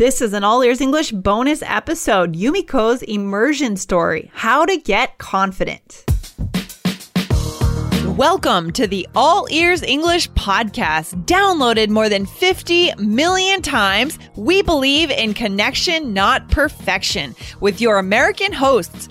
This is an All Ears English bonus episode Yumiko's immersion story How to Get Confident. Welcome to the All Ears English podcast. Downloaded more than 50 million times, we believe in connection, not perfection, with your American hosts.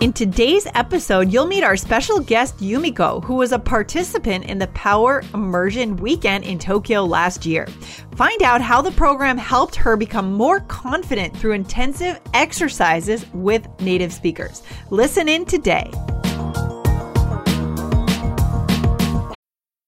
In today's episode, you'll meet our special guest Yumiko, who was a participant in the Power Immersion Weekend in Tokyo last year. Find out how the program helped her become more confident through intensive exercises with native speakers. Listen in today.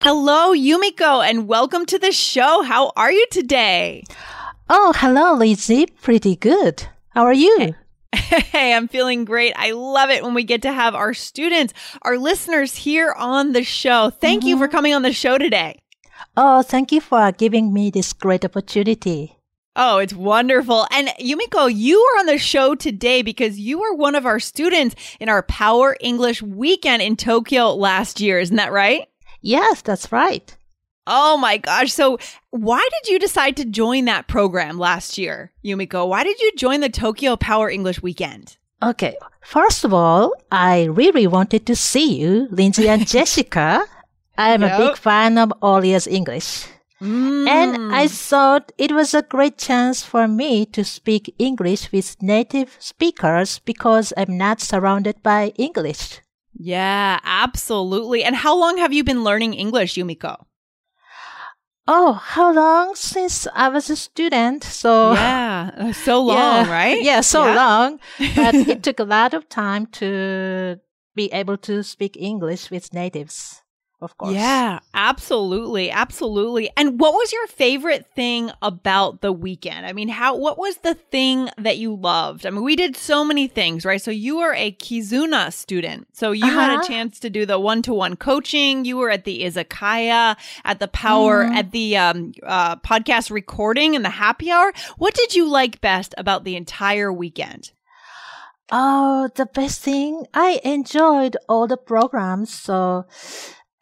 Hello, Yumiko, and welcome to the show. How are you today? Oh, hello, Lizzie. Pretty good. How are you? Hey, I'm feeling great. I love it when we get to have our students, our listeners here on the show. Thank mm-hmm. you for coming on the show today. Oh, thank you for giving me this great opportunity. Oh, it's wonderful. And Yumiko, you are on the show today because you were one of our students in our Power English weekend in Tokyo last year. Isn't that right? Yes, that's right. Oh my gosh. So, why did you decide to join that program last year, Yumiko? Why did you join the Tokyo Power English Weekend? Okay. First of all, I really wanted to see you, Lindsay and Jessica. I am yep. a big fan of All Ears English. Mm. And I thought it was a great chance for me to speak English with native speakers because I'm not surrounded by English. Yeah, absolutely. And how long have you been learning English, Yumiko? Oh, how long since I was a student? So yeah, uh, so long, yeah, right? Yeah, so yeah. long. But it took a lot of time to be able to speak English with natives of course. Yeah, absolutely. Absolutely. And what was your favorite thing about the weekend? I mean, how what was the thing that you loved? I mean, we did so many things, right? So you were a Kizuna student. So you uh-huh. had a uh-huh. chance to do the one-to-one coaching. You were at the izakaya, at the power, mm. at the um, uh, podcast recording and the happy hour. What did you like best about the entire weekend? Oh, the best thing I enjoyed all the programs. So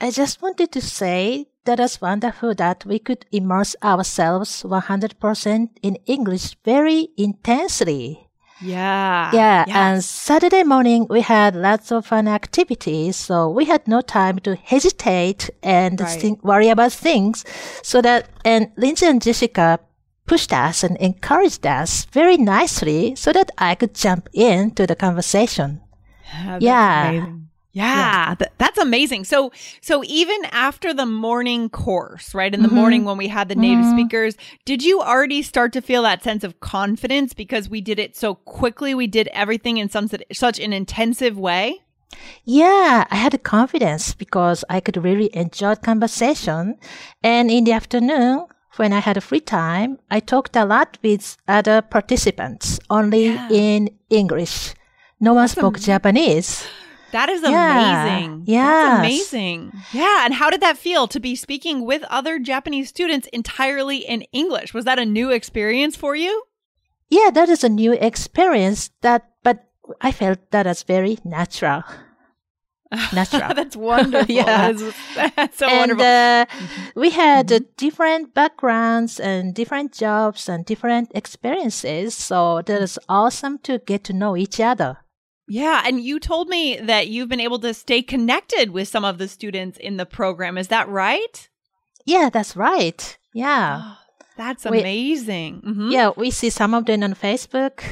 I just wanted to say that it's wonderful that we could immerse ourselves 100% in English very intensely. Yeah. Yeah. And Saturday morning, we had lots of fun activities. So we had no time to hesitate and right. think, worry about things. So that, and Lindsay and Jessica pushed us and encouraged us very nicely so that I could jump into the conversation. Yeah. yeah. Amazing. Yeah, th- that's amazing. So, so even after the morning course, right in the mm-hmm. morning when we had the native mm-hmm. speakers, did you already start to feel that sense of confidence because we did it so quickly? We did everything in some such an intensive way. Yeah, I had confidence because I could really enjoy conversation. And in the afternoon, when I had a free time, I talked a lot with other participants, only yeah. in English. No one spoke Japanese. That is amazing. Yeah. That's amazing. Yeah. And how did that feel to be speaking with other Japanese students entirely in English? Was that a new experience for you? Yeah, that is a new experience that but I felt that as very natural. Natural. that's wonderful. yeah. That's so and, wonderful. Uh, we had mm-hmm. uh, different backgrounds and different jobs and different experiences. So that is awesome to get to know each other. Yeah. And you told me that you've been able to stay connected with some of the students in the program. Is that right? Yeah, that's right. Yeah. Oh, that's amazing. We, mm-hmm. Yeah, we see some of them on Facebook.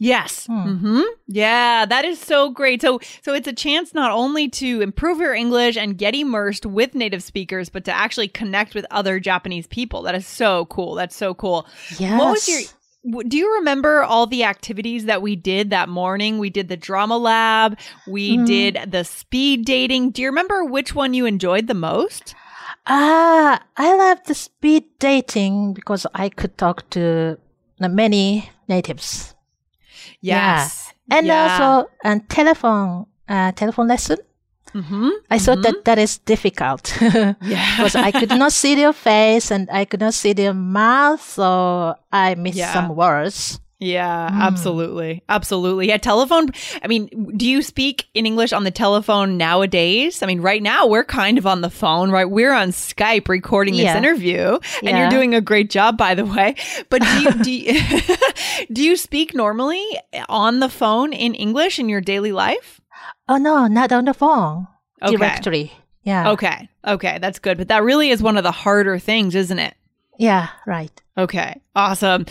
Yes. Mm-hmm. Yeah, that is so great. So, so it's a chance not only to improve your English and get immersed with native speakers, but to actually connect with other Japanese people. That is so cool. That's so cool. Yes. What was your do you remember all the activities that we did that morning? We did the drama lab, we Mm. did the speed dating. Do you remember which one you enjoyed the most? Ah, I love the speed dating because I could talk to uh, many natives. Yes. And Yeah. also a telephone uh, telephone lesson. Mhm. I thought that that is difficult Yeah. because I could not see their face and I could not see their mouth, so I missed Yeah. some words. Yeah, Mm. absolutely. Absolutely. Yeah, telephone. I mean, do you speak in English on the telephone nowadays? I mean, right now we're kind of on the phone, right? We're on Skype recording this Yeah. interview, and you're doing a great job, by the way. But do you, do you, do you speak normally on the phone in English in your daily life? Oh no, not on the phone. Okay. Directory. Yeah. Okay. Okay. That's good. But that really is one of the harder things, isn't it? Yeah, right. Okay. Awesome.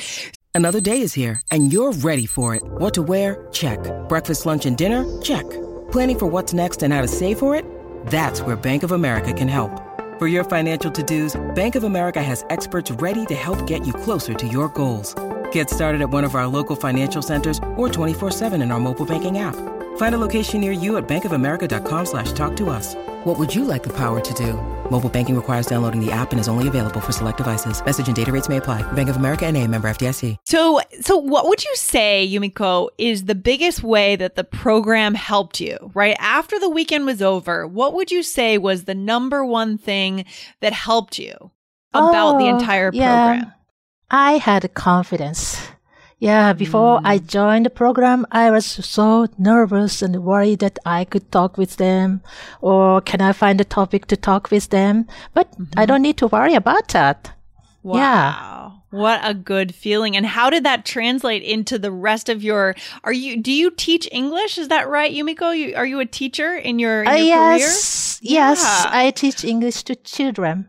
Another day is here, and you're ready for it. What to wear? Check. Breakfast, lunch, and dinner? Check. Planning for what's next and how to save for it? That's where Bank of America can help. For your financial to dos, Bank of America has experts ready to help get you closer to your goals. Get started at one of our local financial centers or 24 7 in our mobile banking app. Find a location near you at bankofamerica.com slash talk to us. What would you like the power to do? Mobile banking requires downloading the app and is only available for select devices. Message and data rates may apply. Bank of America and a member FDIC. So, so what would you say, Yumiko, is the biggest way that the program helped you? Right after the weekend was over, what would you say was the number one thing that helped you about the Oh, entire yeah. program? I had confidence. Yeah, before I joined the program, I was so nervous and worried that I could talk with them or can I find a topic to talk with them? But I don't need to worry about that. Yeah. Wow. What a good feeling. And how did that translate into the rest of your are you do you teach English? Is that right, Yumiko? You, are you a teacher in your, in Uh, your career? yes, yes, Yeah. I teach English to children.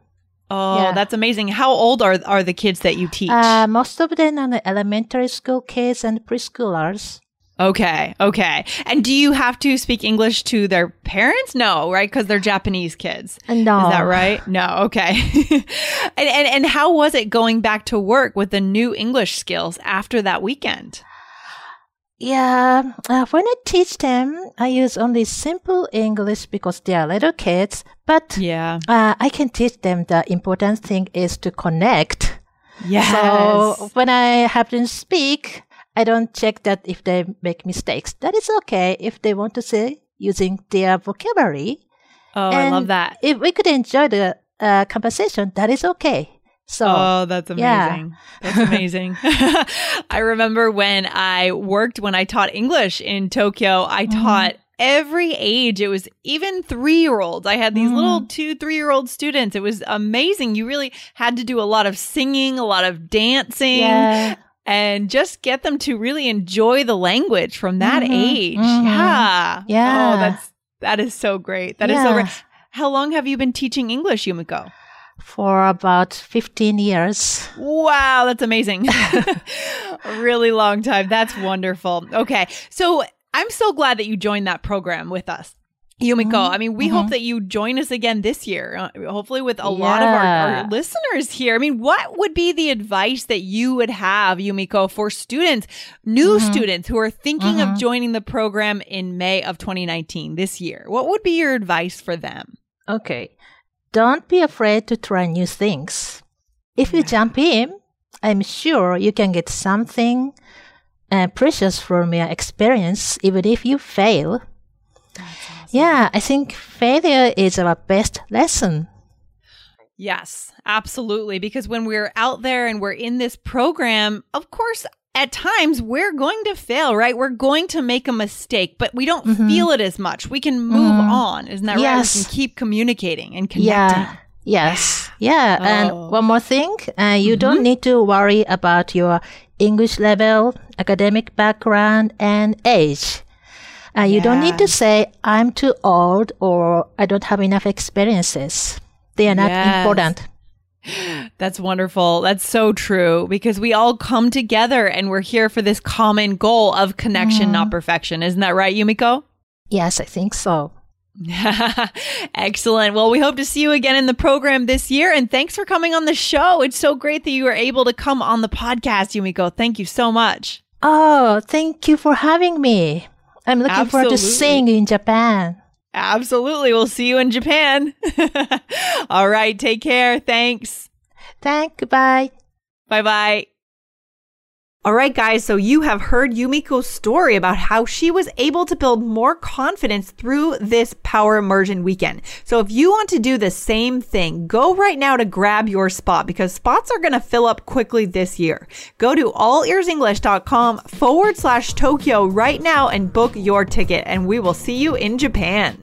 Oh, Yeah. that's amazing. How old are are the kids that you teach? Uh, most of them are the elementary school kids and preschoolers. Okay, okay. And do you have to speak English to their parents? No, right? Because they're Japanese kids. No. Is that right? No, okay. and, and and how was it going back to work with the new English skills after that weekend? Yeah, uh, when I teach them, I use only simple English because they are little kids, but Yeah. uh, I can teach them the important thing is to connect. Yes. So when I have them speak, I don't check that if they make mistakes. That is okay if they want to say using their vocabulary. oh, I love that. If we could enjoy the uh, conversation, that is okay. So Oh, that's yeah. amazing. That's amazing. I remember when I worked, when I taught English in Tokyo, I Mm-hmm. taught every age. It was even three year olds. I had these little Mm-hmm. two, three year old students. It was amazing. You really had to do a lot of singing, a lot of dancing. yeah, And just get them to really enjoy the language from that Mhm, age. mhm. Yeah. Yeah. Oh, that's that is so great. That is so great. How long have you been teaching English, Yumiko? For about 15 years. Wow, that's amazing. really long time. That's wonderful. Okay. So I'm so glad that you joined that program with us. Yumiko, mm-hmm, I mean, we mm-hmm. hope that you join us again this year, uh, hopefully with a lot of our, our listeners here. I mean, what would be the advice that you would have, Yumiko, for students, new mm-hmm. students who are thinking of joining the program in May of 2019, this year? What would be your advice for them? Okay. Don't be afraid to try new things. If you jump in, I'm sure you can get something uh, precious from your experience, even if you fail. Yeah, I think failure is our best lesson. Yes, absolutely. Because when we're out there and we're in this program, of course, at times we're going to fail, right? We're going to make a mistake, but we don't feel it as much. We can move on. Isn't that right? Yes. We can keep communicating and connecting. Yeah. Yes. Yeah. Oh. And one more thing, uh, you don't need to worry about your English level, academic background, and age. Uh, you don't need to say, I'm too old or I don't have enough experiences. They are not Yes. important. That's wonderful. That's so true because we all come together and we're here for this common goal of connection, mm. not perfection. Isn't that right, Yumiko? Yes, I think so. Excellent. Well, we hope to see you again in the program this year. And thanks for coming on the show. It's so great that you were able to come on the podcast, Yumiko. Thank you so much. Oh, thank you for having me. I'm looking Absolutely. forward to seeing you in Japan. Absolutely. We'll see you in Japan. All right. Take care. Thanks. Thank. Goodbye. Bye bye. All right, guys. So you have heard Yumiko's story about how she was able to build more confidence through this power immersion weekend. So if you want to do the same thing, go right now to grab your spot because spots are going to fill up quickly this year. Go to allearsenglish.com forward slash Tokyo right now and book your ticket and we will see you in Japan.